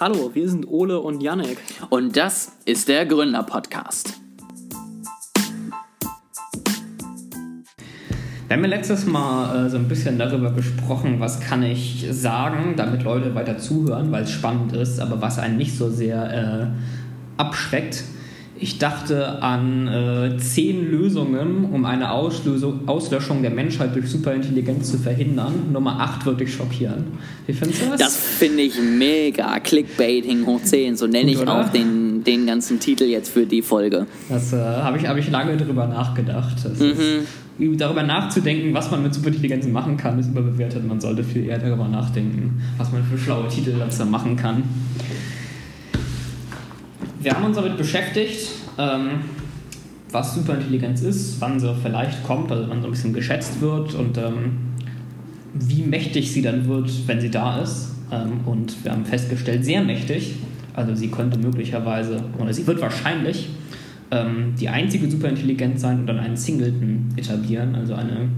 Hallo, wir sind Ole und Janek. Und das ist der Gründer-Podcast. Wir haben ja letztes Mal äh, so ein bisschen darüber gesprochen, was kann ich sagen, damit Leute weiter zuhören, weil es spannend ist, aber was einen nicht so sehr äh, abschreckt. Ich dachte an äh, zehn Lösungen, um eine Auslösung, Auslöschung der Menschheit durch Superintelligenz zu verhindern. Nummer 8 würde dich schockieren. Wie findest du das? Das finde ich mega. Clickbaiting hoch 10. So nenne ich oder? auch den, den ganzen Titel jetzt für die Folge. Das äh, habe ich, hab ich lange drüber nachgedacht. Mhm. ist, darüber nachzudenken, was man mit Superintelligenzen machen kann, ist überbewertet. Man sollte viel eher darüber nachdenken, was man für schlaue Titel dazu machen kann. Wir haben uns damit beschäftigt, ähm, was Superintelligenz ist, wann sie vielleicht kommt, also wann so ein bisschen geschätzt wird und ähm, wie mächtig sie dann wird, wenn sie da ist. Ähm, und wir haben festgestellt, sehr mächtig. Also sie könnte möglicherweise, oder sie wird wahrscheinlich ähm, die einzige Superintelligenz sein und dann einen Singleton etablieren, also eine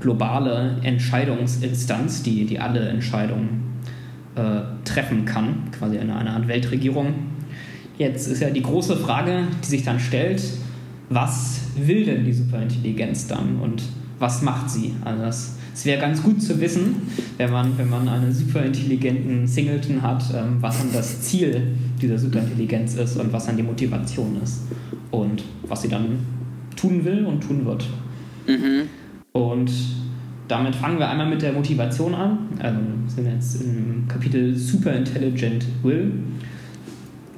globale Entscheidungsinstanz, die, die alle Entscheidungen äh, treffen kann, quasi eine, eine Art Weltregierung. Jetzt ist ja die große Frage, die sich dann stellt, was will denn die Superintelligenz dann und was macht sie? Also das, es wäre ganz gut zu wissen, wenn man, wenn man einen superintelligenten Singleton hat, ähm, was dann das Ziel dieser Superintelligenz ist und was dann die Motivation ist und was sie dann tun will und tun wird. Mhm. Und damit fangen wir einmal mit der Motivation an. Also wir sind jetzt im Kapitel Superintelligent Will.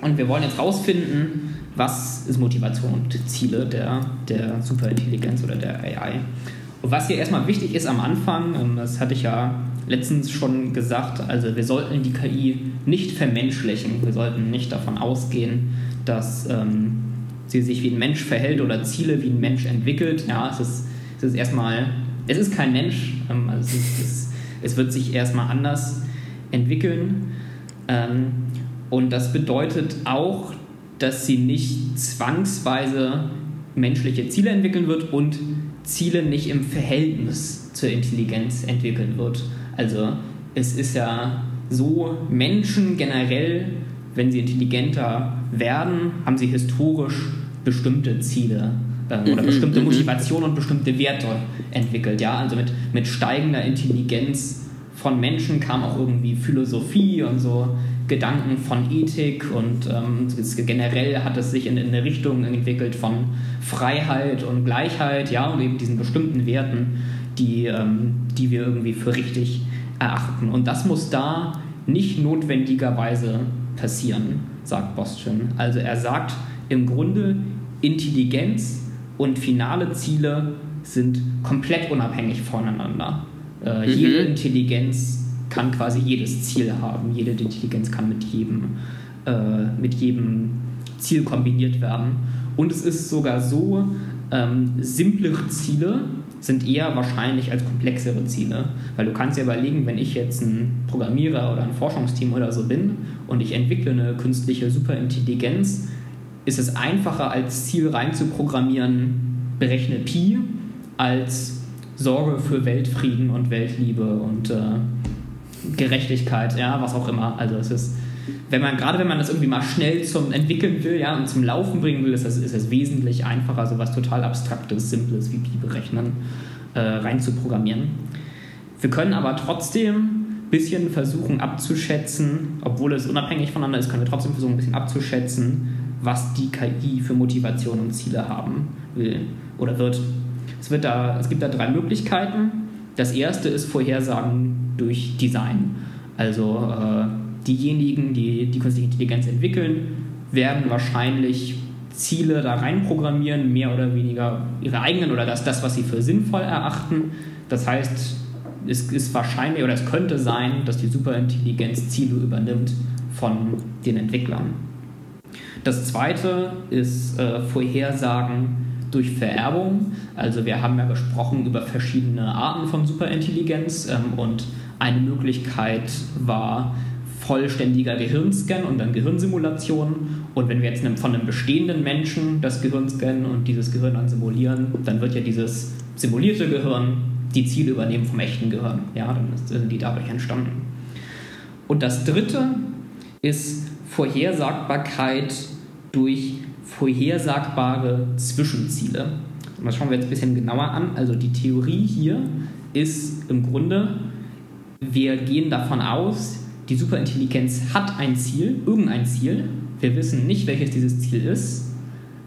Und wir wollen jetzt rausfinden, was ist Motivation und Ziele der, der Superintelligenz oder der AI. Und was hier erstmal wichtig ist am Anfang, ähm, das hatte ich ja letztens schon gesagt, also wir sollten die KI nicht vermenschlichen. Wir sollten nicht davon ausgehen, dass ähm, sie sich wie ein Mensch verhält oder Ziele wie ein Mensch entwickelt. Ja, es ist, es ist erstmal, es ist kein Mensch, ähm, also es, ist, es, es wird sich erstmal anders entwickeln. Ähm, und das bedeutet auch, dass sie nicht zwangsweise menschliche Ziele entwickeln wird und Ziele nicht im Verhältnis zur Intelligenz entwickeln wird. Also es ist ja so, Menschen generell, wenn sie intelligenter werden, haben sie historisch bestimmte Ziele äh, oder Mhm, bestimmte mhm. Motivationen und bestimmte Werte entwickelt. Ja? Also mit, mit steigender Intelligenz von Menschen kam auch irgendwie Philosophie und so Gedanken von Ethik und ähm, generell hat es sich in, in eine Richtung entwickelt von Freiheit und Gleichheit, ja, und eben diesen bestimmten Werten, die, ähm, die wir irgendwie für richtig erachten. Und das muss da nicht notwendigerweise passieren, sagt Bostrom. Also er sagt im Grunde, Intelligenz und finale Ziele sind komplett unabhängig voneinander. Äh, Mhm. Jede Intelligenz kann quasi jedes Ziel haben. Jede Intelligenz kann mit jedem, äh, mit jedem Ziel kombiniert werden. Und es ist sogar so, ähm, simplere Ziele sind eher wahrscheinlich als komplexere Ziele. Weil du kannst dir überlegen, wenn ich jetzt ein Programmierer oder ein Forschungsteam oder so bin und ich entwickle eine künstliche Superintelligenz, ist es einfacher als Ziel reinzuprogrammieren, berechne Pi, als Sorge für Weltfrieden und Weltliebe und äh, Gerechtigkeit, ja, was auch immer. Also es ist, wenn man, gerade wenn man das irgendwie mal schnell zum Entwickeln will, ja, und zum Laufen bringen will, ist es, ist es wesentlich einfacher, so was total Abstraktes, Simples wie Pi berechnen, äh, rein. Wir können aber trotzdem ein bisschen versuchen abzuschätzen, obwohl es unabhängig voneinander ist, können wir trotzdem versuchen, ein bisschen abzuschätzen, was die KI für Motivation und Ziele haben will oder wird. Es, wird da, es gibt da drei Möglichkeiten. Das erste ist Vorhersagen durch Design. Also äh, diejenigen, die die künstliche Intelligenz entwickeln, werden wahrscheinlich Ziele da reinprogrammieren, mehr oder weniger ihre eigenen oder das, das, was sie für sinnvoll erachten. Das heißt, es ist wahrscheinlich oder es könnte sein, dass die Superintelligenz Ziele übernimmt von den Entwicklern. Das zweite ist äh, Vorhersagen durch Vererbung. Also wir haben ja gesprochen über verschiedene Arten von Superintelligenz ähm, und eine Möglichkeit war vollständiger Gehirnscan und dann Gehirnsimulation. Und wenn wir jetzt von einem bestehenden Menschen das Gehirn scannen und dieses Gehirn dann simulieren, dann wird ja dieses simulierte Gehirn die Ziele übernehmen vom echten Gehirn. Ja, dann sind die dadurch entstanden. Und das dritte ist Vorhersagbarkeit durch vorhersagbare Zwischenziele. Und das schauen wir jetzt ein bisschen genauer an. Also die Theorie hier ist im Grunde, wir gehen davon aus, die Superintelligenz hat ein Ziel, irgendein Ziel. Wir wissen nicht, welches dieses Ziel ist,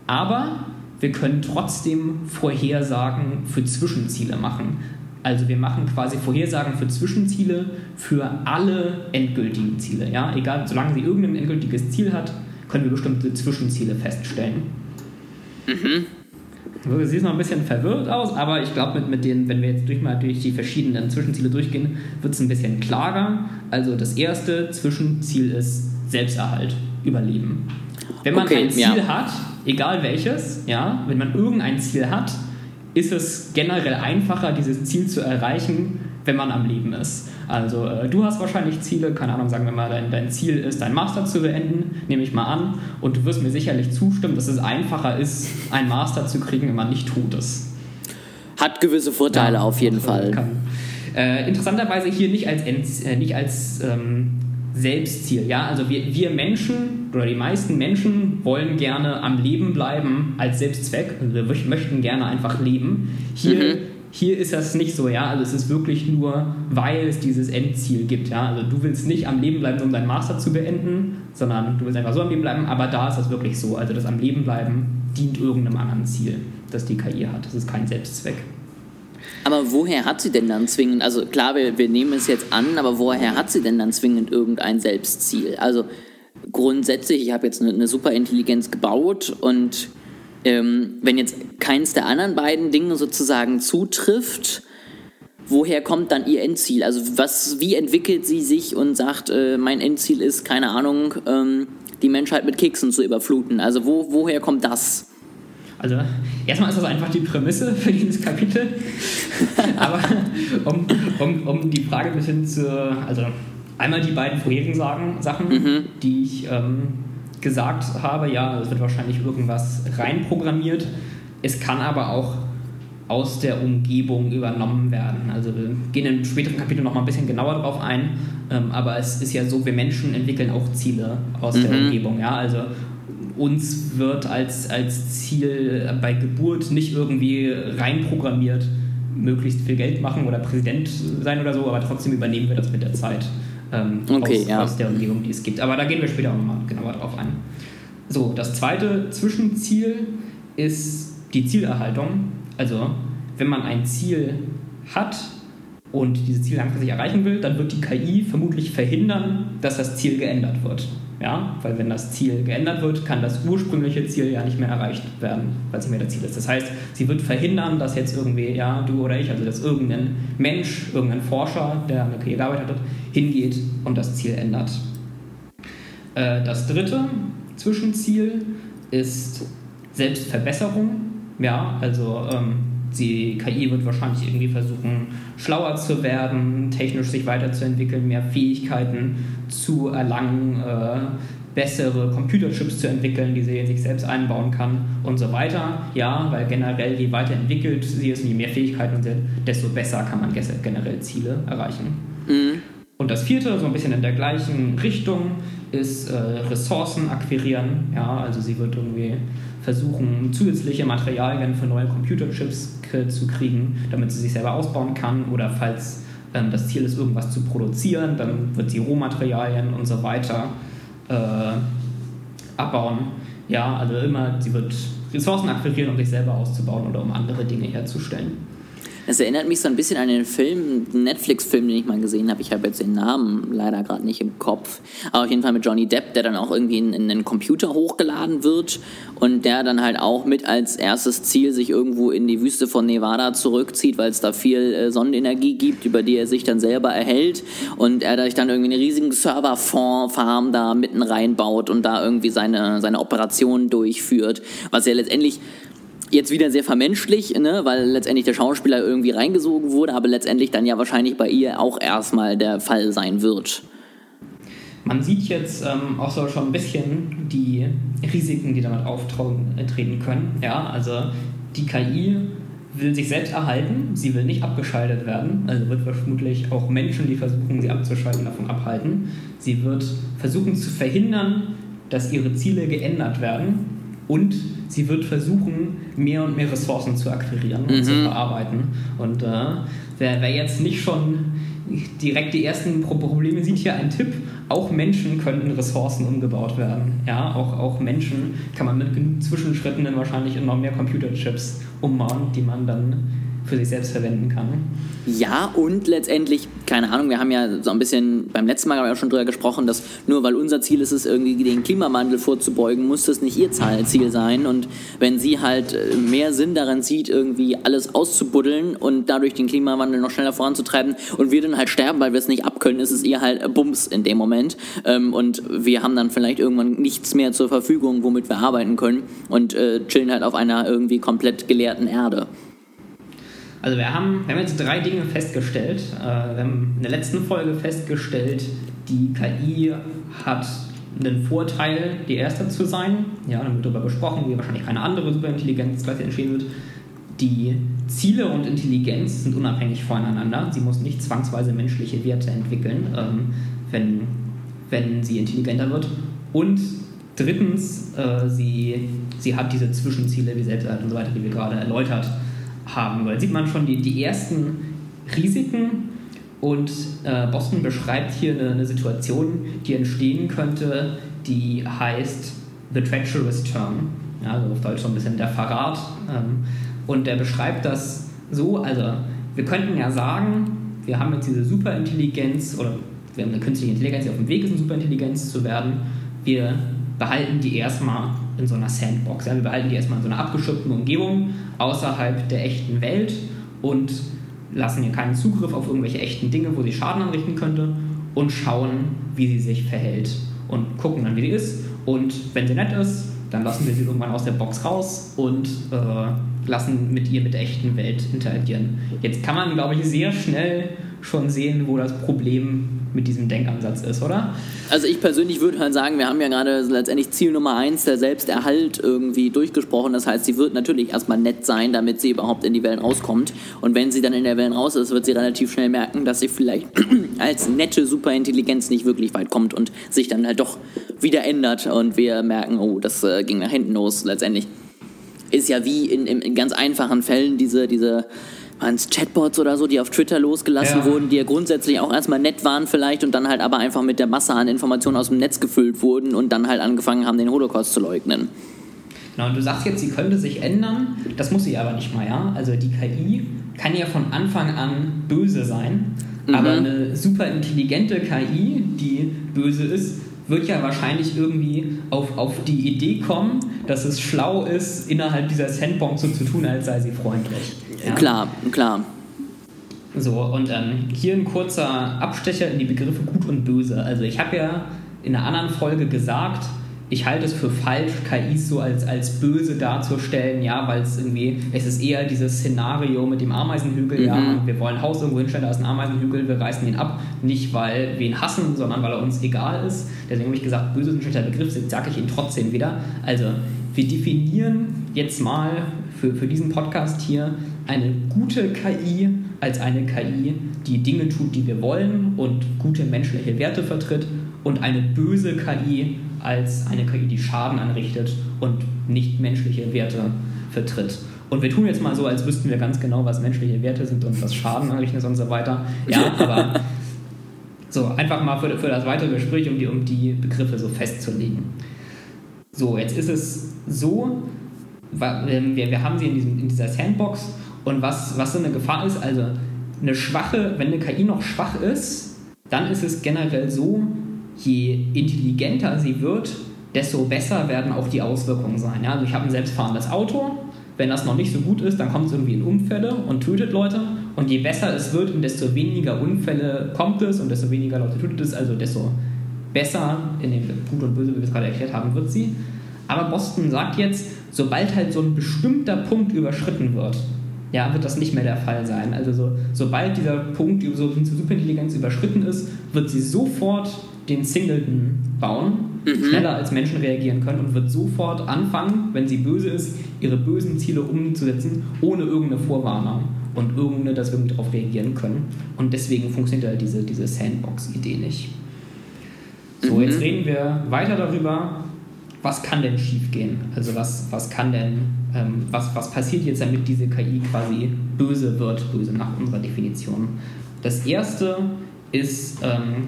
aber wir können trotzdem Vorhersagen für Zwischenziele machen. Also wir machen quasi Vorhersagen für Zwischenziele für alle endgültigen Ziele. Ja? Egal, solange sie irgendein endgültiges Ziel hat, können wir bestimmte Zwischenziele feststellen. Mhm. Sie sieht noch ein bisschen verwirrt aus, aber ich glaube, mit, mit den, wenn wir jetzt durch mal durch die verschiedenen Zwischenziele durchgehen, wird es ein bisschen klarer. Also das erste Zwischenziel ist Selbsterhalt, Überleben. Wenn man okay, ein Ziel ja. hat, egal welches, ja, wenn man irgendein Ziel hat, ist es generell einfacher, dieses Ziel zu erreichen, wenn man am Leben ist. Also äh, du hast wahrscheinlich Ziele, keine Ahnung, sagen wir mal, dein, dein Ziel ist, dein Master zu beenden, nehme ich mal an, und du wirst mir sicherlich zustimmen, dass es einfacher ist, einen Master zu kriegen, wenn man nicht tot ist. Hat gewisse Vorteile ja, auf jeden Fall. Äh, interessanterweise hier nicht als, äh, nicht als ähm, Selbstziel. Ja? Also wir, wir Menschen oder die meisten Menschen wollen gerne am Leben bleiben als Selbstzweck. Also wir möchten gerne einfach leben. Hier mhm hier ist das nicht so, ja. Also es ist wirklich nur, weil es dieses Endziel gibt, ja. Also du willst nicht am Leben bleiben, um deinen Master zu beenden, sondern du willst einfach so am Leben bleiben, aber da ist das wirklich so. Also das am Leben bleiben dient irgendeinem anderen Ziel, das die KI hat. Das ist kein Selbstzweck. Aber woher hat sie denn dann zwingend, also klar, wir, wir nehmen es jetzt an, aber woher hat sie denn dann zwingend irgendein Selbstziel? Also grundsätzlich, ich habe jetzt eine, eine Superintelligenz gebaut und ähm, wenn jetzt keins der anderen beiden Dinge sozusagen zutrifft, woher kommt dann ihr Endziel? Also was, wie entwickelt sie sich und sagt, äh, mein Endziel ist, keine Ahnung, ähm, die Menschheit mit Keksen zu überfluten? Also wo, woher kommt das? Also erstmal ist das einfach die Prämisse für dieses Kapitel. Aber um, um, um die Frage ein bisschen zu, also einmal die beiden vorherigen Sachen, mhm. die ich ähm, gesagt habe, ja, es wird wahrscheinlich irgendwas reinprogrammiert. Es kann aber auch aus der Umgebung übernommen werden. Also wir gehen im späteren Kapitel noch mal ein bisschen genauer darauf ein, ähm, aber es ist ja so, wir Menschen entwickeln auch Ziele aus mhm. der Umgebung. Ja? Also uns wird als, als Ziel bei Geburt nicht irgendwie reinprogrammiert, möglichst viel Geld machen oder Präsident sein oder so, aber trotzdem übernehmen wir das mit der Zeit ähm, okay, aus, ja. aus, der Umgebung, die es gibt. Aber da gehen wir später auch nochmal genauer drauf ein. So, das zweite Zwischenziel ist die Zielerhaltung. Also, wenn man ein Ziel hat und dieses Ziel langfristig erreichen will, dann wird die KI vermutlich verhindern, dass das Ziel geändert wird. Ja? Weil wenn das Ziel geändert wird, kann das ursprüngliche Ziel ja nicht mehr erreicht werden, weil es nicht mehr das Ziel ist. Das heißt, sie wird verhindern, dass jetzt irgendwie, ja, du oder ich, also dass irgendein Mensch, irgendein Forscher, der an der KI gearbeitet hat, hingeht und das Ziel ändert. Äh, das dritte Zwischenziel ist Selbstverbesserung. Ja, also ähm, die KI wird wahrscheinlich irgendwie versuchen, schlauer zu werden, technisch sich weiterzuentwickeln, mehr Fähigkeiten zu erlangen, äh, bessere Computerchips zu entwickeln, die sie in sich selbst einbauen kann und so weiter. Ja, weil generell je weiterentwickelt sie ist und je mehr Fähigkeiten sie hat, desto besser kann man generell Ziele erreichen. Mhm. Und das vierte, so ein bisschen in der gleichen Richtung, ist äh, Ressourcen akquirieren. Ja, also sie wird irgendwie versuchen, zusätzliche Materialien für neue Computerchips zu kriegen, damit sie sich selber ausbauen kann. Oder falls ähm, das Ziel ist, irgendwas zu produzieren, dann wird sie Rohmaterialien und so weiter äh, abbauen. Ja, also immer, sie wird Ressourcen akquirieren, um sich selber auszubauen oder um andere Dinge herzustellen. Es erinnert mich so ein bisschen an den Film, einen Netflix-Film, den ich mal gesehen habe. Ich habe jetzt den Namen leider gerade nicht im Kopf. Aber auf jeden Fall mit Johnny Depp, der dann auch irgendwie in, in einen Computer hochgeladen wird und der dann halt auch mit als erstes Ziel sich irgendwo in die Wüste von Nevada zurückzieht, weil es da viel äh, Sonnenenergie gibt, über die er sich dann selber erhält und er dadurch dann irgendwie eine riesige Serverfarm da mitten reinbaut und da irgendwie seine, seine Operationen durchführt, was ja letztendlich jetzt wieder sehr vermenschlich, ne, weil letztendlich der Schauspieler irgendwie reingesogen wurde, aber letztendlich dann ja wahrscheinlich bei ihr auch erstmal der Fall sein wird. Man sieht jetzt ähm, auch so schon ein bisschen die Risiken, die damit auftreten können. Ja, also die KI will sich selbst erhalten, sie will nicht abgeschaltet werden, also wird vermutlich auch Menschen, die versuchen, sie abzuschalten, davon abhalten. Sie wird versuchen zu verhindern, dass ihre Ziele geändert werden und sie wird versuchen, mehr und mehr Ressourcen zu akquirieren und Mhm. zu verarbeiten. Und äh, wer, wer jetzt nicht schon direkt die ersten Pro- Probleme sieht, hier ein Tipp. Auch Menschen können in Ressourcen umgebaut werden. Ja, auch, auch Menschen kann man mit genug Zwischenschritten dann wahrscheinlich in noch mehr Computerchips umbauen, die man dann für sich selbst verwenden kann. Ja, und letztendlich, keine Ahnung, wir haben ja so ein bisschen beim letzten Mal auch schon drüber gesprochen, dass nur weil unser Ziel ist es, irgendwie den Klimawandel vorzubeugen, muss das nicht ihr Ziel sein. Und wenn sie halt äh, mehr Sinn daran sieht, irgendwie alles auszubuddeln und dadurch den Klimawandel noch schneller voranzutreiben und wir dann halt sterben, weil wir es nicht abkönnen, ist es ihr halt äh, Bums in dem Moment. Ähm, und wir haben dann vielleicht irgendwann nichts mehr zur Verfügung, womit wir arbeiten können und äh, chillen halt auf einer irgendwie komplett geleerten Erde. Also wir haben, wir haben jetzt drei Dinge festgestellt. Äh, wir haben in der letzten Folge festgestellt, die KI hat einen Vorteil, die Erste zu sein. Ja, dann wird darüber gesprochen, wie wahrscheinlich keine andere Superintelligenz gleich entstehen wird. Die Ziele und Intelligenz sind unabhängig voneinander. Sie muss nicht zwangsweise menschliche Werte entwickeln, ähm, wenn, wenn sie intelligenter wird. Und drittens, äh, sie, sie hat diese Zwischenziele wie Selbsterhalt und so weiter, die wir gerade erläutert haben. Weil sieht man schon die, die ersten Risiken und äh, Boston beschreibt hier eine, eine Situation, die entstehen könnte, die heißt The Treacherous Turn. Ja, also auf Deutsch so ein bisschen der Verrat. Ähm, und der beschreibt das so, also wir könnten ja sagen, wir haben jetzt diese Superintelligenz oder wir haben eine künstliche Intelligenz, die auf dem Weg ist, eine Superintelligenz zu werden. Wir behalten die erstmal in so einer Sandbox. Ja? Wir behalten die erstmal in so einer abgeschirmten Umgebung außerhalb der echten Welt und lassen ihr keinen Zugriff auf irgendwelche echten Dinge, wo sie Schaden anrichten könnte und schauen, wie sie sich verhält und gucken dann, wie sie ist. Und wenn sie nett ist, dann lassen wir sie irgendwann aus der Box raus und äh, lassen mit ihr mit der echten Welt interagieren. Jetzt kann man, glaube ich, sehr schnell schon sehen, wo das Problem mit diesem Denkansatz ist, oder? Also ich persönlich würde halt sagen, wir haben ja gerade letztendlich Ziel Nummer eins, der Selbsterhalt irgendwie durchgesprochen. Das heißt, sie wird natürlich erstmal nett sein, damit sie überhaupt in die Wellen rauskommt. Und wenn sie dann in der Wellen raus ist, wird sie relativ schnell merken, dass sie vielleicht als nette Superintelligenz nicht wirklich weit kommt und sich dann halt doch wieder ändert. Und wir merken, oh, das äh, ging nach hinten los letztendlich. Ist ja wie in, in, in ganz einfachen Fällen diese, diese es Chatbots oder so, die auf Twitter losgelassen Ja. wurden, die ja grundsätzlich auch erstmal nett waren vielleicht und dann halt aber einfach mit der Masse an Informationen aus dem Netz gefüllt wurden und dann halt angefangen haben, den Holocaust zu leugnen. Genau, und du sagst jetzt, sie könnte sich ändern, das muss sie aber nicht mal, ja? Also die KI kann ja von Anfang an böse sein, Mhm. aber eine super intelligente KI, die böse ist, wird ja wahrscheinlich irgendwie auf, auf die Idee kommen, dass es schlau ist, innerhalb dieser Sandbox so zu tun, als sei sie freundlich. Ja? Klar, klar. So, und ähm, hier ein kurzer Abstecher in die Begriffe gut und böse. Also ich habe ja in einer anderen Folge gesagt, ich halte es für falsch, KIs so als, als böse darzustellen, ja, weil es irgendwie, es ist eher dieses Szenario mit dem Ameisenhügel, ja, Mhm. wir wollen ein Haus irgendwo hinstellen, da ist ein Ameisenhügel, wir reißen ihn ab, nicht weil wir ihn hassen, sondern weil er uns egal ist. Deswegen habe ich gesagt, böse ist ein schlechter Begriff, jetzt sage ich ihn trotzdem wieder. Also, wir definieren jetzt mal für, für diesen Podcast hier eine gute KI als eine KI, die Dinge tut, die wir wollen und gute menschliche Werte vertritt und eine böse KI als eine KI, die Schaden anrichtet und nicht menschliche Werte vertritt. Und wir tun jetzt mal so, als wüssten wir ganz genau, was menschliche Werte sind und was Schaden anrichten ist und so weiter. Ja, aber so, einfach mal für, für das weitere Gespräch, um die, um die Begriffe so festzulegen. So, jetzt ist es so, ähm, wir, wir haben sie in, diesem, in dieser Sandbox und was, was so eine Gefahr ist, also eine schwache, wenn eine KI noch schwach ist, dann ist es generell so, je intelligenter sie wird, desto besser werden auch die Auswirkungen sein. Ja? Also ich habe ein selbstfahrendes Auto, wenn das noch nicht so gut ist, dann kommt es irgendwie in Unfälle und tötet Leute. Und je besser es wird und desto weniger Unfälle kommt es und desto weniger Leute tötet es, also desto besser in dem Gut und Böse, wie wir es gerade erklärt haben, wird sie. Aber Boston sagt jetzt, sobald halt so ein bestimmter Punkt überschritten wird, ja, wird das nicht mehr der Fall sein. Also so, sobald dieser Punkt so zur Superintelligenz überschritten ist, wird sie sofort den Singleton bauen mhm. schneller als Menschen reagieren können und wird sofort anfangen, wenn sie böse ist, ihre bösen Ziele umzusetzen, ohne irgendeine Vorwarnung und irgendeine, dass wir darauf reagieren können. Und deswegen funktioniert halt diese, diese Sandbox-Idee nicht. So, mhm. jetzt reden wir weiter darüber, was kann denn schiefgehen? Also was, was kann denn, ähm, was, was passiert jetzt, damit diese KI quasi böse wird, böse nach unserer Definition? Das erste ist ähm,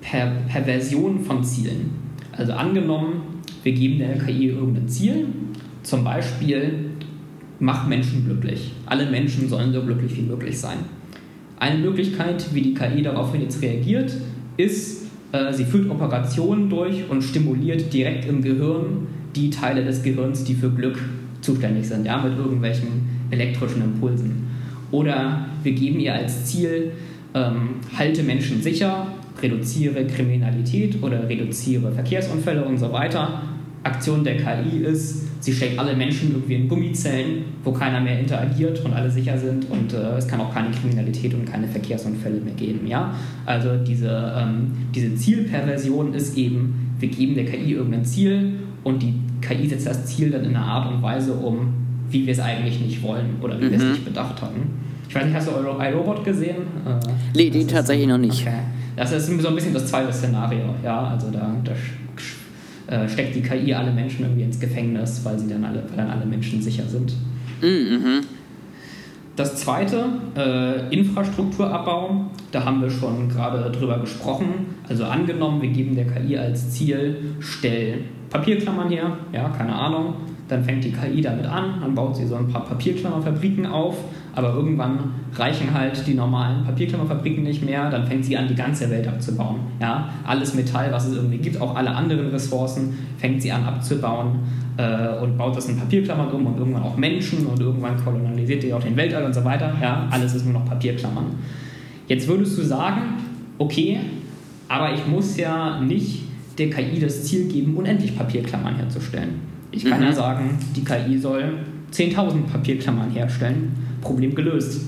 per Perversion von Zielen. Also angenommen, wir geben der KI irgendein Ziel, zum Beispiel mach Menschen glücklich. Alle Menschen sollen so glücklich wie möglich sein. Eine Möglichkeit, wie die KI daraufhin jetzt reagiert, ist, äh, sie führt Operationen durch und stimuliert direkt im Gehirn die Teile des Gehirns, die für Glück zuständig sind, ja, mit irgendwelchen elektrischen Impulsen. Oder wir geben ihr als Ziel, ähm, halte Menschen sicher, reduziere Kriminalität oder reduziere Verkehrsunfälle und so weiter. Aktion der KI ist, sie steckt alle Menschen irgendwie in Gummizellen, wo keiner mehr interagiert und alle sicher sind und äh, es kann auch keine Kriminalität und keine Verkehrsunfälle mehr geben. Ja? Also diese, ähm, diese Zielperversion ist eben, wir geben der KI irgendein Ziel und die KI setzt das Ziel dann in einer Art und Weise um, wie wir es eigentlich nicht wollen oder wie mhm. wir es mhm. nicht bedacht hatten. Ich weiß nicht, hast du iRobot gesehen? Äh, nee, die tatsächlich noch nicht. Okay. Das ist so ein bisschen das zweite Szenario. Ja, also da, da äh, steckt die KI alle Menschen irgendwie ins Gefängnis, weil, sie dann alle, weil dann alle Menschen sicher sind. Mhm. Das zweite, äh, Infrastrukturabbau, da haben wir schon gerade drüber gesprochen. Also angenommen, wir geben der KI als Ziel, stell Papierklammern her, ja, keine Ahnung. Dann fängt die KI damit an, dann baut sie so ein paar Papierklammerfabriken auf aber irgendwann reichen halt die normalen Papierklammerfabriken nicht mehr, dann fängt sie an, die ganze Welt abzubauen. Ja? Alles Metall, was es irgendwie gibt, auch alle anderen Ressourcen, fängt sie an abzubauen äh, und baut das in Papierklammern um und irgendwann auch Menschen und irgendwann kolonialisiert die auch den Weltall und so weiter. Ja? Alles ist nur noch Papierklammern. Jetzt würdest du sagen, okay, aber ich muss ja nicht der KI das Ziel geben, unendlich Papierklammern herzustellen. Ich kann mhm. ja sagen, die KI soll 10.000 Papierklammern herstellen Problem gelöst.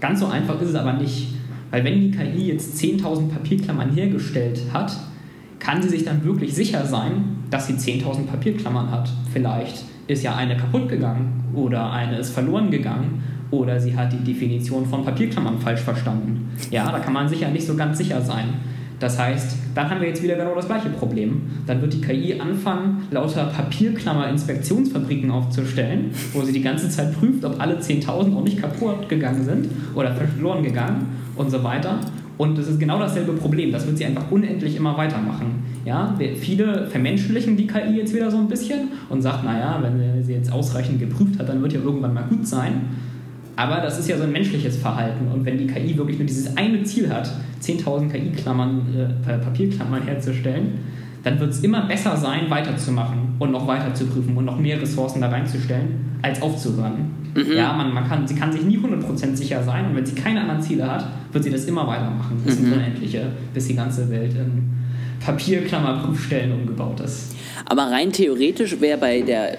Ganz so einfach ist es aber nicht. Weil wenn die KI jetzt 10.000 Papierklammern hergestellt hat, kann sie sich dann wirklich sicher sein, dass sie 10.000 Papierklammern hat. Vielleicht ist ja eine kaputt gegangen oder eine ist verloren gegangen oder sie hat die Definition von Papierklammern falsch verstanden. Ja, da kann man sich ja nicht so ganz sicher sein. Das heißt, dann haben wir jetzt wieder genau das gleiche Problem. Dann wird die KI anfangen, lauter Papierklammer-Inspektionsfabriken aufzustellen, wo sie die ganze Zeit prüft, ob alle 10.000 auch nicht kaputt gegangen sind oder verloren gegangen und so weiter. Und es ist genau dasselbe Problem. Das wird sie einfach unendlich immer weitermachen. Ja, viele vermenschlichen die KI jetzt wieder so ein bisschen und sagt, naja, wenn sie jetzt ausreichend geprüft hat, dann wird ja irgendwann mal gut sein. Aber das ist ja so ein menschliches Verhalten. Und wenn die KI wirklich nur dieses eine Ziel hat, 10.000 KI-Klammern, äh, Papierklammern herzustellen, dann wird es immer besser sein, weiterzumachen und noch weiter zu prüfen und noch mehr Ressourcen da reinzustellen, als aufzuhören. Mhm. Ja, man, man kann, sie kann sich nie 100% sicher sein und wenn sie keine anderen Ziele hat, wird sie das immer weitermachen, bis mhm. ins Unendliche, bis die ganze Welt in Papierklammerprüfstellen umgebaut ist. Aber rein theoretisch wäre bei der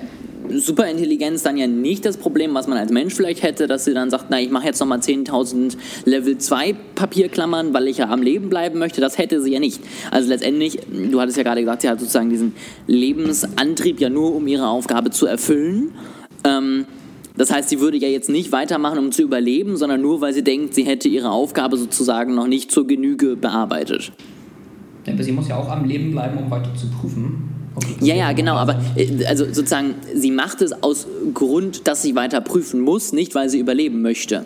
Superintelligenz dann ja nicht das Problem, was man als Mensch vielleicht hätte, dass sie dann sagt, na, ich mache jetzt nochmal 10.000 Level 2 Papierklammern, weil ich ja am Leben bleiben möchte. Das hätte sie ja nicht. Also letztendlich, du hattest ja gerade gesagt, sie hat sozusagen diesen Lebensantrieb ja nur, um ihre Aufgabe zu erfüllen. Ähm, das heißt, sie würde ja jetzt nicht weitermachen, um zu überleben, sondern nur, weil sie denkt, sie hätte ihre Aufgabe sozusagen noch nicht zur Genüge bearbeitet. Ja, aber sie muss ja auch am Leben bleiben, um weiter zu prüfen. Ja, ja, genau, aber äh, also sozusagen, sie macht es aus Grund, dass sie weiter prüfen muss, nicht weil sie überleben möchte.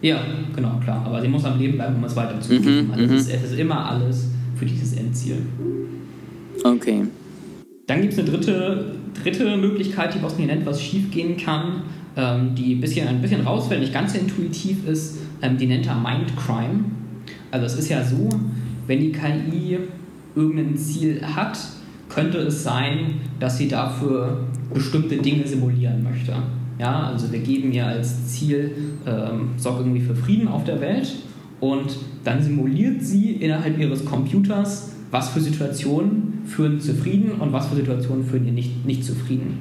Ja, genau, klar. Aber sie muss am Leben bleiben, um es weiter zu prüfen. Mhm, also es, mhm. ist, es ist immer alles für dieses Endziel. Okay. Dann gibt es eine dritte, dritte Möglichkeit, die Boston nennt, was schief gehen kann, ähm, die ein bisschen, ein bisschen rausfällt, nicht ganz so intuitiv ist. Ähm, die nennt er Mindcrime. Also es ist ja so, wenn die KI irgendein Ziel hat, könnte es sein, dass sie dafür bestimmte Dinge simulieren möchte. Ja, also wir geben ihr als Ziel, ähm, sorgt irgendwie für Frieden auf der Welt und dann simuliert sie innerhalb ihres Computers, was für Situationen führen zu Frieden und was für Situationen führen ihr nicht, nicht zu Frieden.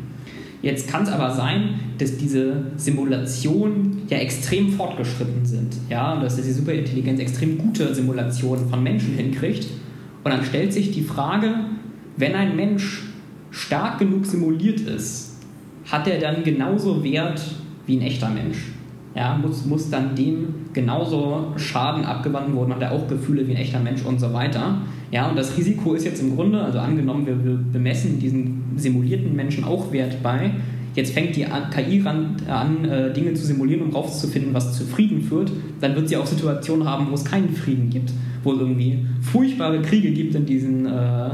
Jetzt kann es aber sein, dass diese Simulationen ja extrem fortgeschritten sind. Ja, und dass die Superintelligenz extrem gute Simulationen von Menschen hinkriegt. Und dann stellt sich die Frage, wenn ein Mensch stark genug simuliert ist, hat er dann genauso Wert wie ein echter Mensch. Ja, muss, muss dann dem genauso Schaden abgewandt worden, hat er auch Gefühle wie ein echter Mensch und so weiter. Ja, und das Risiko ist jetzt im Grunde, also angenommen, wir, bemessen diesen simulierten Menschen auch Wert bei, jetzt fängt die KI an, an äh, Dinge zu simulieren, um rauszufinden, was zu Frieden führt, dann wird sie auch Situationen haben, wo es keinen Frieden gibt, wo es irgendwie furchtbare Kriege gibt in diesen, äh,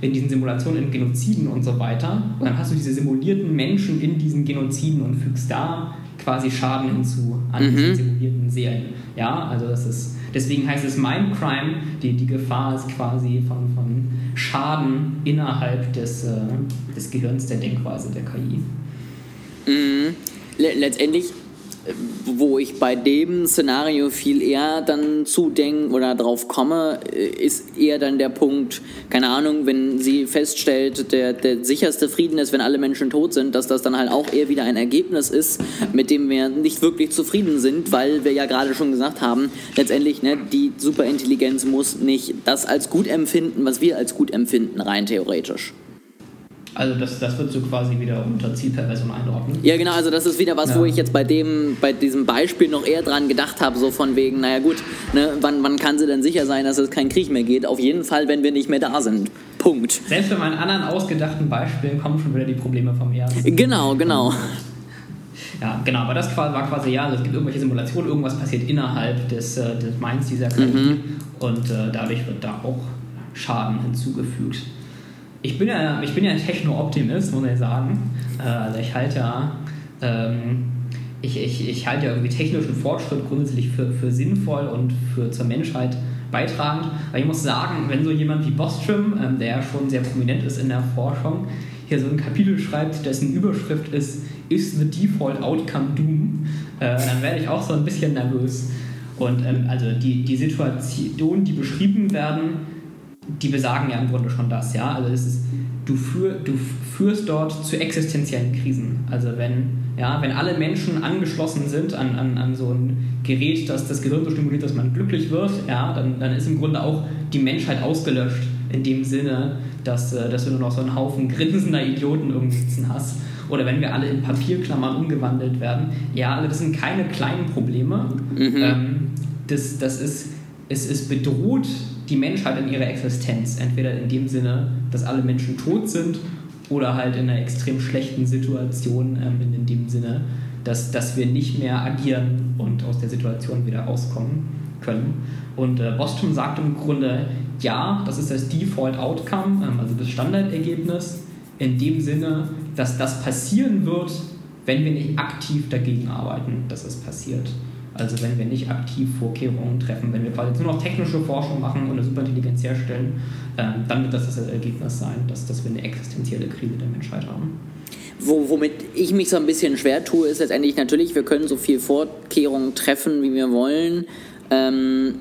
in diesen Simulationen, in Genoziden und so weiter. Und dann hast du diese simulierten Menschen in diesen Genoziden und fügst da quasi Schaden hinzu an mhm. diesen simulierten Serien. Ja, also das ist, deswegen heißt es Mindcrime, die, die Gefahr ist quasi von, von Schaden innerhalb des, äh, des Gehirns der Denkweise der KI. Mhm. Letztendlich, wo ich bei dem Szenario viel eher dann zudenke oder drauf komme, ist eher dann der Punkt, keine Ahnung, wenn sie feststellt, der, der sicherste Frieden ist, wenn alle Menschen tot sind, dass das dann halt auch eher wieder ein Ergebnis ist, mit dem wir nicht wirklich zufrieden sind, weil wir ja gerade schon gesagt haben, letztendlich, ne, die Superintelligenz muss nicht das als gut empfinden, was wir als gut empfinden, rein theoretisch. Also das, das wird so quasi wieder unter Zielperversion einordnen. Ja, genau, also das ist wieder was, ja. wo ich jetzt bei dem, bei diesem Beispiel noch eher dran gedacht habe, so von wegen, naja gut, ne, wann, wann kann sie denn sicher sein, dass es kein Krieg mehr geht? Auf jeden Fall, wenn wir nicht mehr da sind. Punkt. Selbst bei meinen anderen ausgedachten Beispielen kommen schon wieder die Probleme vom Ersten. Genau, genau. Ja, genau, aber das war quasi, ja, also es gibt irgendwelche Simulationen, irgendwas passiert innerhalb des, äh, des Minds dieser KI mhm. und äh, dadurch wird da auch Schaden hinzugefügt ich bin ja, ich bin ja ein Techno-Optimist, muss ich sagen. Äh, also ich halte ja, ähm, ich, ich, ich halte ja irgendwie technischen Fortschritt grundsätzlich für, für sinnvoll und für zur Menschheit beitragend. Aber ich muss sagen, wenn so jemand wie Bostrom, ähm, der ja schon sehr prominent ist in der Forschung, hier so ein Kapitel schreibt, dessen Überschrift ist Is the default outcome doom, äh, dann werde ich auch so ein bisschen nervös. Und ähm, also die, die Situationen, die beschrieben werden, die besagen ja im Grunde schon das, ja. Also es ist, du, führ, du führst dort zu existenziellen Krisen. Also wenn, ja, wenn alle Menschen angeschlossen sind an, an, an so ein Gerät, das das Gehirn so stimuliert, dass man glücklich wird, ja, dann, dann ist im Grunde auch die Menschheit ausgelöscht in dem Sinne, dass, äh, dass du nur noch so einen Haufen grinsender Idioten irgendwie sitzen hast. Oder wenn wir alle in Papierklammern umgewandelt werden. Ja, also das sind keine kleinen Probleme. Mhm. Ähm, das, das ist, es, es bedroht die Menschheit in ihrer Existenz. Entweder in dem Sinne, dass alle Menschen tot sind oder halt in einer extrem schlechten Situation, ähm, in, dem Sinne, dass, dass wir nicht mehr agieren und aus der Situation wieder rauskommen können. Und äh, Bostrom sagt im Grunde, ja, das ist das Default Outcome, ähm, also das Standardergebnis, in dem Sinne, dass das passieren wird, wenn wir nicht aktiv dagegen arbeiten, dass es passiert. Also wenn wir nicht aktiv Vorkehrungen treffen, wenn wir quasi nur noch technische Forschung machen und eine Superintelligenz herstellen, ähm, dann wird das das Ergebnis sein, dass, dass wir eine existenzielle Krise der Menschheit haben. Wo, womit ich mich so ein bisschen schwer tue, ist letztendlich natürlich, wir können so viel Vorkehrungen treffen, wie wir wollen. Ähm,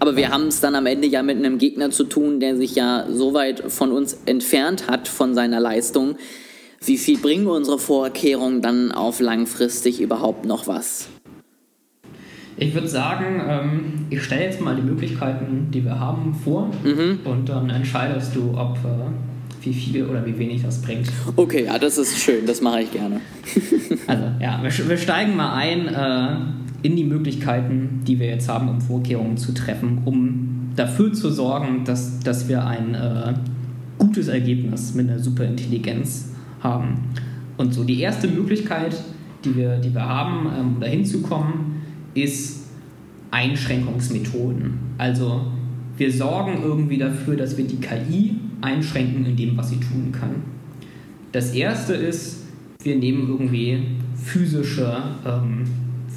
aber wir haben es dann am Ende ja mit einem Gegner zu tun, der sich ja so weit von uns entfernt hat von seiner Leistung. Wie viel bringen unsere Vorkehrungen dann auf langfristig überhaupt noch was? Ich würde sagen, ähm, ich stelle jetzt mal die Möglichkeiten, die wir haben, vor mhm. und dann entscheidest du, ob äh, wie viel oder wie wenig das bringt. Okay, ja, das ist schön, das mache ich gerne. also, ja, wir, wir steigen mal ein äh, in die Möglichkeiten, die wir jetzt haben, um Vorkehrungen zu treffen, um dafür zu sorgen, dass, dass wir ein äh, gutes Ergebnis mit einer Superintelligenz haben. Und so die erste Möglichkeit, die wir, die wir haben, um dahin zu kommen, ist Einschränkungsmethoden. Also wir sorgen irgendwie dafür, dass wir die KI einschränken in dem, was sie tun kann. Das erste ist, wir nehmen irgendwie physische ähm,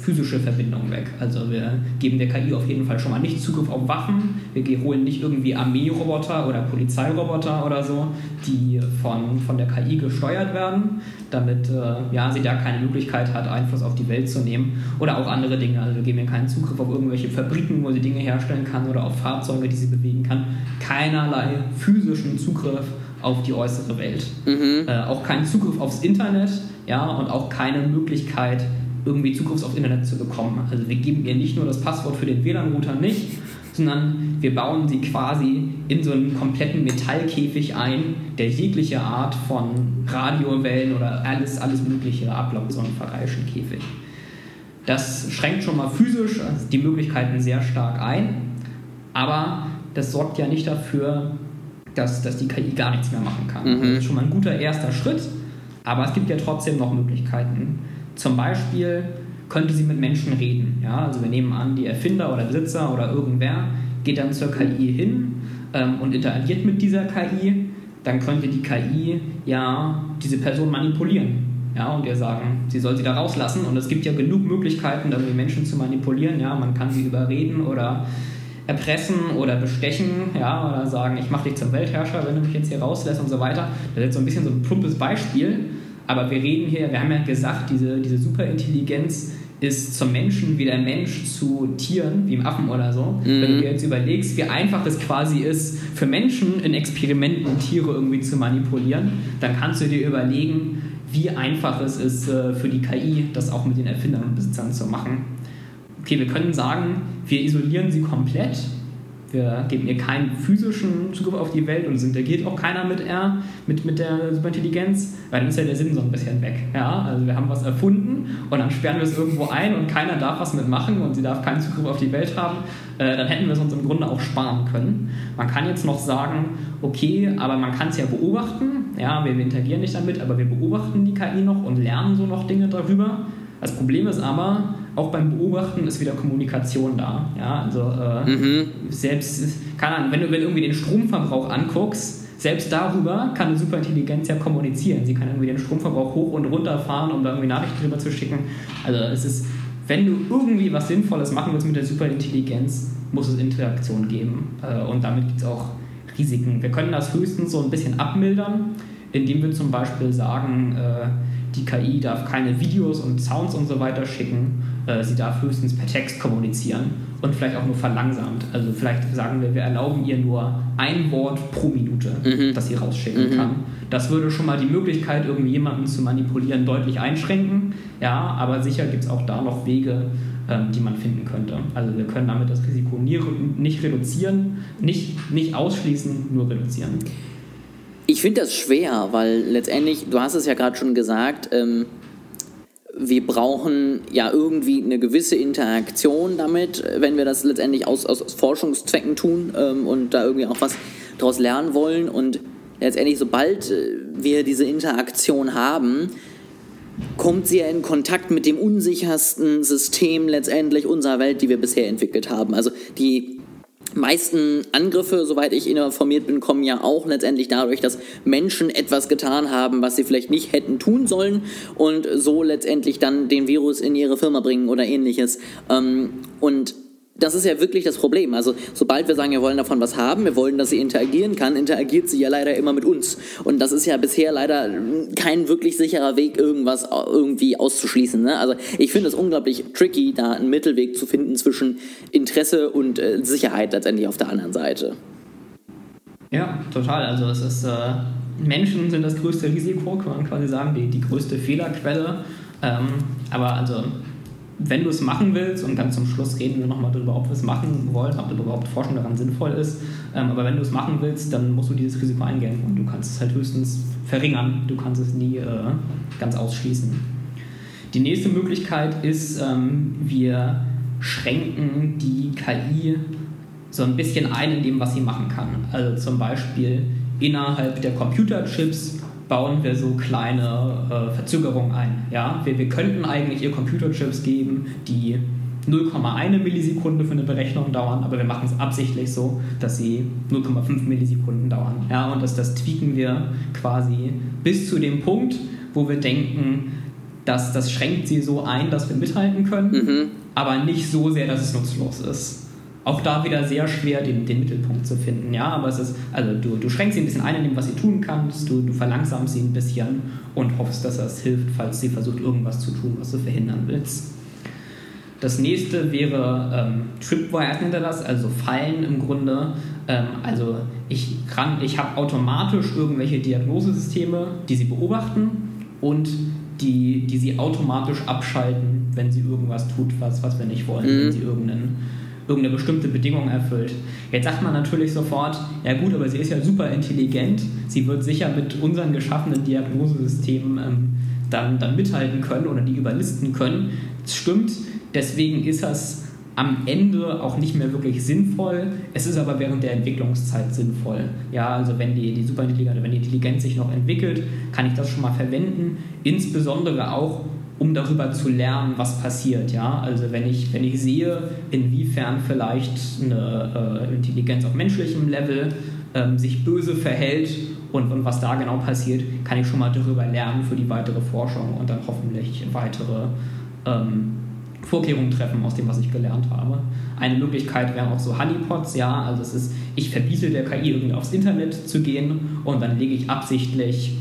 physische Verbindung weg. Also wir geben der KI auf jeden Fall schon mal nicht Zugriff auf Waffen. Wir holen nicht irgendwie Armeeroboter oder Polizeiroboter oder so, die von, von der KI gesteuert werden, damit äh, ja, sie da keine Möglichkeit hat, Einfluss auf die Welt zu nehmen. Oder auch andere Dinge. Also wir geben ihr keinen Zugriff auf irgendwelche Fabriken, wo sie Dinge herstellen kann oder auf Fahrzeuge, die sie bewegen kann. Keinerlei physischen Zugriff auf die äußere Welt. Mhm. Äh, auch keinen Zugriff aufs Internet, ja, und auch keine Möglichkeit, irgendwie Zugriff aufs Internet zu bekommen. Also wir geben ihr nicht nur das Passwort für den WLAN-Router nicht, sondern wir bauen sie quasi in so einen kompletten Metallkäfig ein, der jegliche Art von Radiowellen oder alles, alles Mögliche ablockt, so einen Verreischenkäfig. Das schränkt schon mal physisch die Möglichkeiten sehr stark ein, aber das sorgt ja nicht dafür, dass, dass die KI gar nichts mehr machen kann. Mhm. Das ist schon mal ein guter erster Schritt, aber es gibt ja trotzdem noch Möglichkeiten. Zum Beispiel könnte sie mit Menschen reden. Ja? Also wir nehmen an, die Erfinder oder Besitzer oder irgendwer geht dann zur KI hin ähm, und interagiert mit dieser KI. Dann könnte die KI ja diese Person manipulieren. Ja, und ihr sagen, sie soll sie da rauslassen. Und es gibt ja genug Möglichkeiten, dann die Menschen zu manipulieren. Ja, man kann sie überreden oder erpressen oder bestechen, ja, oder sagen, ich mache dich zum Weltherrscher, wenn du mich jetzt hier rauslässt und so weiter. Das ist jetzt so ein bisschen so ein plumpes Beispiel, aber wir reden hier, wir haben ja gesagt, diese, diese Superintelligenz ist zum Menschen wie der Mensch zu Tieren, wie im Affen oder so. Mhm. Wenn du dir jetzt überlegst, wie einfach es quasi ist, für Menschen in Experimenten Tiere irgendwie zu manipulieren, dann kannst du dir überlegen, wie einfach es ist äh, für die KI, das auch mit den Erfindern und Besitzern zu machen. Okay, wir können sagen, wir isolieren sie komplett wir geben ihr keinen physischen Zugriff auf die Welt und es interagiert auch keiner mit R, mit, mit der Superintelligenz, weil dann ist ja der Sinn so ein bisschen weg. Ja? Also wir haben was erfunden und dann sperren wir es irgendwo ein und keiner darf was mitmachen und sie darf keinen Zugriff auf die Welt haben. Äh, dann hätten wir es uns im Grunde auch sparen können. Man kann jetzt noch sagen, okay, aber man kann es ja beobachten. Ja, wir, wir interagieren nicht damit, aber wir beobachten die KI noch und lernen so noch Dinge darüber. Das Problem ist aber, auch beim Beobachten ist wieder Kommunikation da. Ja, also äh, mhm. selbst, keine Ahnung, wenn du, wenn du irgendwie den Stromverbrauch anguckst, selbst darüber kann eine Superintelligenz ja kommunizieren. Sie kann irgendwie den Stromverbrauch hoch und runter fahren, um da irgendwie Nachrichten drüber zu schicken. Also es ist, wenn du irgendwie was Sinnvolles machen willst mit der Superintelligenz, muss es Interaktion geben. Äh, und damit gibt es auch Risiken. Wir können das höchstens so ein bisschen abmildern, indem wir zum Beispiel sagen, äh, die KI darf keine Videos und Sounds und so weiter schicken äh, sie darf höchstens per Text kommunizieren und vielleicht auch nur verlangsamt. Also vielleicht sagen wir, wir erlauben ihr nur ein Wort pro Minute, mhm. das sie rausschicken mhm. kann. Das würde schon mal die Möglichkeit, irgendwie jemanden zu manipulieren, deutlich einschränken. Ja, aber sicher gibt es auch da noch Wege, ähm, die man finden könnte. Also wir können damit das Risiko nie, nicht reduzieren, nicht, nicht ausschließen, nur reduzieren. Ich finde das schwer, weil letztendlich, du hast es ja gerade schon gesagt, ähm, wir brauchen ja irgendwie eine gewisse Interaktion damit, wenn wir das letztendlich aus, aus, Forschungszwecken tun ähm, und da irgendwie auch was daraus lernen wollen. Und letztendlich, sobald äh, wir diese Interaktion haben, kommt sie ja in Kontakt mit dem unsichersten System letztendlich unserer Welt, die wir bisher entwickelt haben. Also die meisten Angriffe, soweit ich informiert bin, kommen ja auch letztendlich dadurch, dass Menschen etwas getan haben, was sie vielleicht nicht hätten tun sollen und so letztendlich dann den Virus in ihre Firma bringen oder ähnliches. Ähm, und das ist ja wirklich das Problem. Also sobald wir sagen, wir wollen davon was haben, wir wollen, dass sie interagieren kann, interagiert sie ja leider immer mit uns. Und das ist ja bisher leider kein wirklich sicherer Weg, irgendwas irgendwie auszuschließen. Ne? Also ich finde es unglaublich tricky, da einen Mittelweg zu finden zwischen Interesse und äh, Sicherheit letztendlich auf der anderen Seite. Ja, total. Also es ist äh, Menschen sind das größte Risiko, kann man quasi sagen, die, die größte Fehlerquelle. Ähm, aber also wenn du es machen willst, und ganz zum Schluss reden wir nochmal darüber, ob wir es machen wollen, ob überhaupt Forschung daran sinnvoll ist, ähm, aber wenn du es machen willst, dann musst du dieses Risiko eingehen und du kannst es halt höchstens verringern, du kannst es nie äh, ganz ausschließen. Die nächste Möglichkeit ist, ähm, wir schränken die KI so ein bisschen ein in dem, was sie machen kann. Also zum Beispiel innerhalb der Computerchips bauen wir so kleine äh, Verzögerungen ein. Ja? Wir, wir könnten eigentlich ihr Computerchips geben, die 0,1 Millisekunde für eine Berechnung dauern, aber wir machen es absichtlich so, dass sie 0,5 Millisekunden dauern. Ja, und das, das tweaken wir quasi bis zu dem Punkt, wo wir denken, dass das schränkt sie so ein, dass wir mithalten können, mhm. aber nicht so sehr, dass es nutzlos ist auch da wieder sehr schwer, den, den Mittelpunkt zu finden. Ja, aber es ist, also du, du schränkst sie ein bisschen ein in dem, was sie tun kannst, du, du verlangsamst sie ein bisschen und hoffst, dass das hilft, falls sie versucht, irgendwas zu tun, was du verhindern willst. Das nächste wäre ähm, Tripwires nennt er das, also Fallen im Grunde. Ähm, also ich, ich habe automatisch irgendwelche Diagnosesysteme, die sie beobachten und die, die sie automatisch abschalten, wenn sie irgendwas tut, was, was wir nicht wollen, mhm. wenn sie irgendeinen irgendeine bestimmte Bedingung erfüllt. Jetzt sagt man natürlich sofort, ja gut, aber sie ist ja super intelligent, sie wird sicher mit unseren geschaffenen Diagnosesystemen ähm, dann, dann mithalten können oder die überlisten können. Das stimmt, deswegen ist das am Ende auch nicht mehr wirklich sinnvoll. Es ist aber während der Entwicklungszeit sinnvoll. Ja, also wenn die, die Superintelligenz, wenn die Intelligenz sich noch entwickelt, kann ich das schon mal verwenden. Insbesondere auch, um darüber zu lernen, was passiert. Ja? Also wenn ich, wenn ich sehe, inwiefern vielleicht eine äh, Intelligenz auf menschlichem Level ähm, sich böse verhält und, und was da genau passiert, kann ich schon mal darüber lernen für die weitere Forschung und dann hoffentlich weitere ähm, Vorkehrungen treffen aus dem, was ich gelernt habe. Eine Möglichkeit wären auch so Honeypots, ja, also es ist, ich verbiete der KI irgendwie aufs Internet zu gehen und dann lege ich absichtlich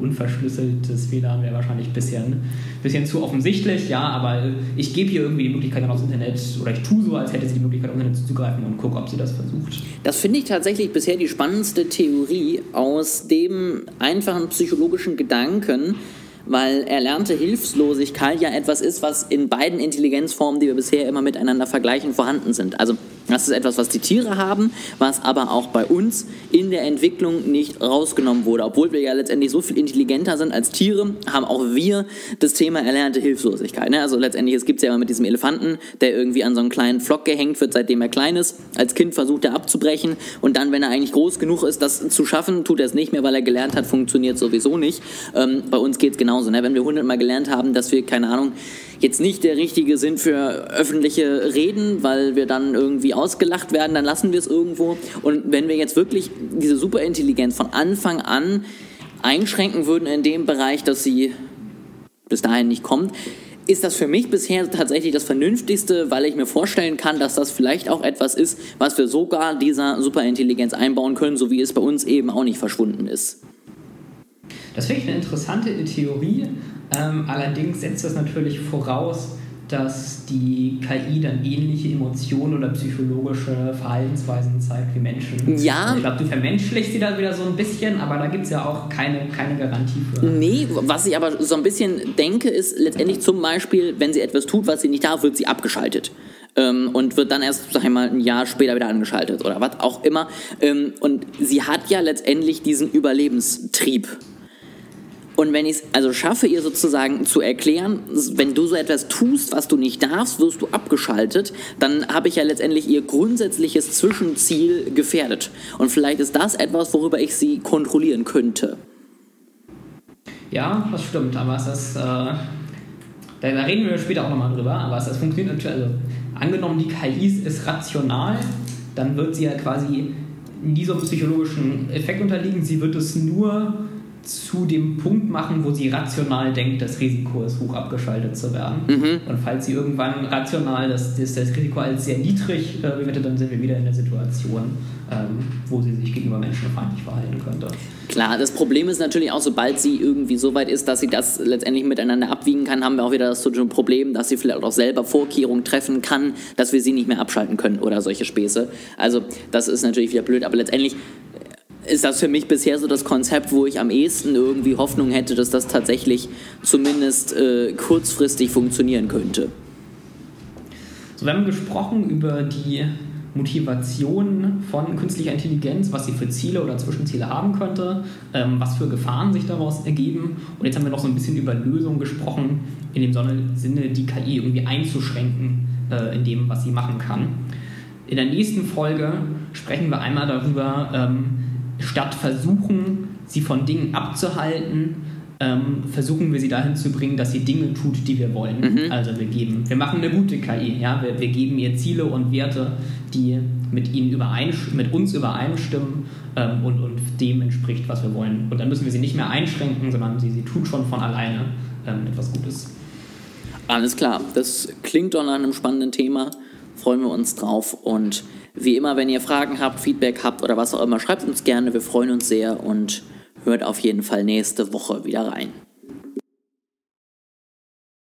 unverschlüsseltes WLAN wäre wahrscheinlich ein bisschen, bisschen zu offensichtlich, ja, aber ich gebe hier irgendwie die Möglichkeit dann aufs Internet oder ich tue so, als hätte sie die Möglichkeit, aufs Internet zuzugreifen und gucke, ob sie das versucht. Das finde ich tatsächlich bisher die spannendste Theorie aus dem einfachen psychologischen Gedanken, weil erlernte Hilflosigkeit ja etwas ist, was in beiden Intelligenzformen, die wir bisher immer miteinander vergleichen, vorhanden sind. Also das ist etwas, was die Tiere haben, was aber auch bei uns in der Entwicklung nicht rausgenommen wurde. Obwohl wir ja letztendlich so viel intelligenter sind als Tiere, haben auch wir das Thema erlernte Hilflosigkeit. Ne? Also letztendlich, es gibt es ja immer mit diesem Elefanten, der irgendwie an so einen kleinen Flock gehängt wird, seitdem er klein ist. Als Kind versucht er abzubrechen und dann, wenn er eigentlich groß genug ist, das zu schaffen, tut er es nicht mehr, weil er gelernt hat, funktioniert sowieso nicht. Ähm, bei uns geht es genauso. Ne? Wenn wir hundertmal gelernt haben, dass wir, keine Ahnung, jetzt nicht der Richtige sind für öffentliche Reden, weil wir dann irgendwie ausgelacht werden, dann lassen wir es irgendwo. Und wenn wir jetzt wirklich diese Superintelligenz von Anfang an einschränken würden in dem Bereich, dass sie bis dahin nicht kommt, ist das für mich bisher tatsächlich das Vernünftigste, weil ich mir vorstellen kann, dass das vielleicht auch etwas ist, was wir sogar dieser Superintelligenz einbauen können, so wie es bei uns eben auch nicht verschwunden ist. Das finde ich eine interessante Theorie. Ähm, allerdings setzt das natürlich voraus, dass die KI dann ähnliche Emotionen oder psychologische Verhaltensweisen zeigt wie Menschen. Ja. Ich glaube, du vermenschlichst sie da wieder so ein bisschen, aber da gibt es ja auch keine, keine Garantie für. Nee, was ich aber so ein bisschen denke, ist letztendlich zum Beispiel, wenn sie etwas tut, was sie nicht darf, wird sie abgeschaltet. Ähm, und wird dann erst, sag ich mal, ein Jahr später wieder angeschaltet oder was auch immer. Ähm, und sie hat ja letztendlich diesen Überlebenstrieb. Und wenn ich es also schaffe, ihr sozusagen zu erklären, wenn du so etwas tust, was du nicht darfst, wirst du abgeschaltet, dann habe ich ja letztendlich ihr grundsätzliches Zwischenziel gefährdet. Und vielleicht ist das etwas, worüber ich sie kontrollieren könnte. Ja, das stimmt, aber es ist, äh, da, reden wir später auch nochmal drüber, aber es, funktioniert natürlich, also angenommen die KI ist rational, dann wird sie ja quasi diesem psychologischen Effekt unterliegen, sie wird es nur zu dem Punkt machen, wo sie rational denkt, das Risiko ist, hoch abgeschaltet zu werden. Mhm. Und falls sie irgendwann rational das, das, das Risiko als sehr niedrig äh, bewertet, dann sind wir wieder in der Situation, ähm, wo sie sich gegenüber menschenfeindlich verhalten könnte. Klar, das Problem ist natürlich auch, sobald sie irgendwie so weit ist, dass sie das letztendlich miteinander abwiegen kann, haben wir auch wieder das Problem, dass sie vielleicht auch selber Vorkehrungen treffen kann, dass wir sie nicht mehr abschalten können oder solche Späße. Also das ist natürlich wieder blöd, aber letztendlich ist das für mich bisher so das Konzept, wo ich am ehesten irgendwie Hoffnung hätte, dass das tatsächlich zumindest äh, kurzfristig funktionieren könnte. So, wir haben gesprochen über die Motivation von künstlicher Intelligenz, was sie für Ziele oder Zwischenziele haben könnte, ähm, was für Gefahren sich daraus ergeben. Und jetzt haben wir noch so ein bisschen über Lösungen gesprochen, in dem Sinne, die KI irgendwie einzuschränken äh, in dem, was sie machen kann. In der nächsten Folge sprechen wir einmal darüber, ähm, statt versuchen, sie von Dingen abzuhalten, ähm, versuchen wir sie dahin zu bringen, dass sie Dinge tut, die wir wollen. Mhm. Also wir geben, wir machen eine gute KI, ja, wir, wir geben ihr Ziele und Werte, die mit ihnen mit uns übereinstimmen ähm, und, und dem entspricht, was wir wollen. Und dann müssen wir sie nicht mehr einschränken, sondern sie, sie tut schon von alleine ähm, etwas Gutes. Alles klar, das klingt doch nach einem spannenden Thema. Freuen wir uns drauf und wie immer, wenn ihr Fragen habt, Feedback habt oder was auch immer, schreibt uns gerne. Wir freuen uns sehr und hört auf jeden Fall nächste Woche wieder rein.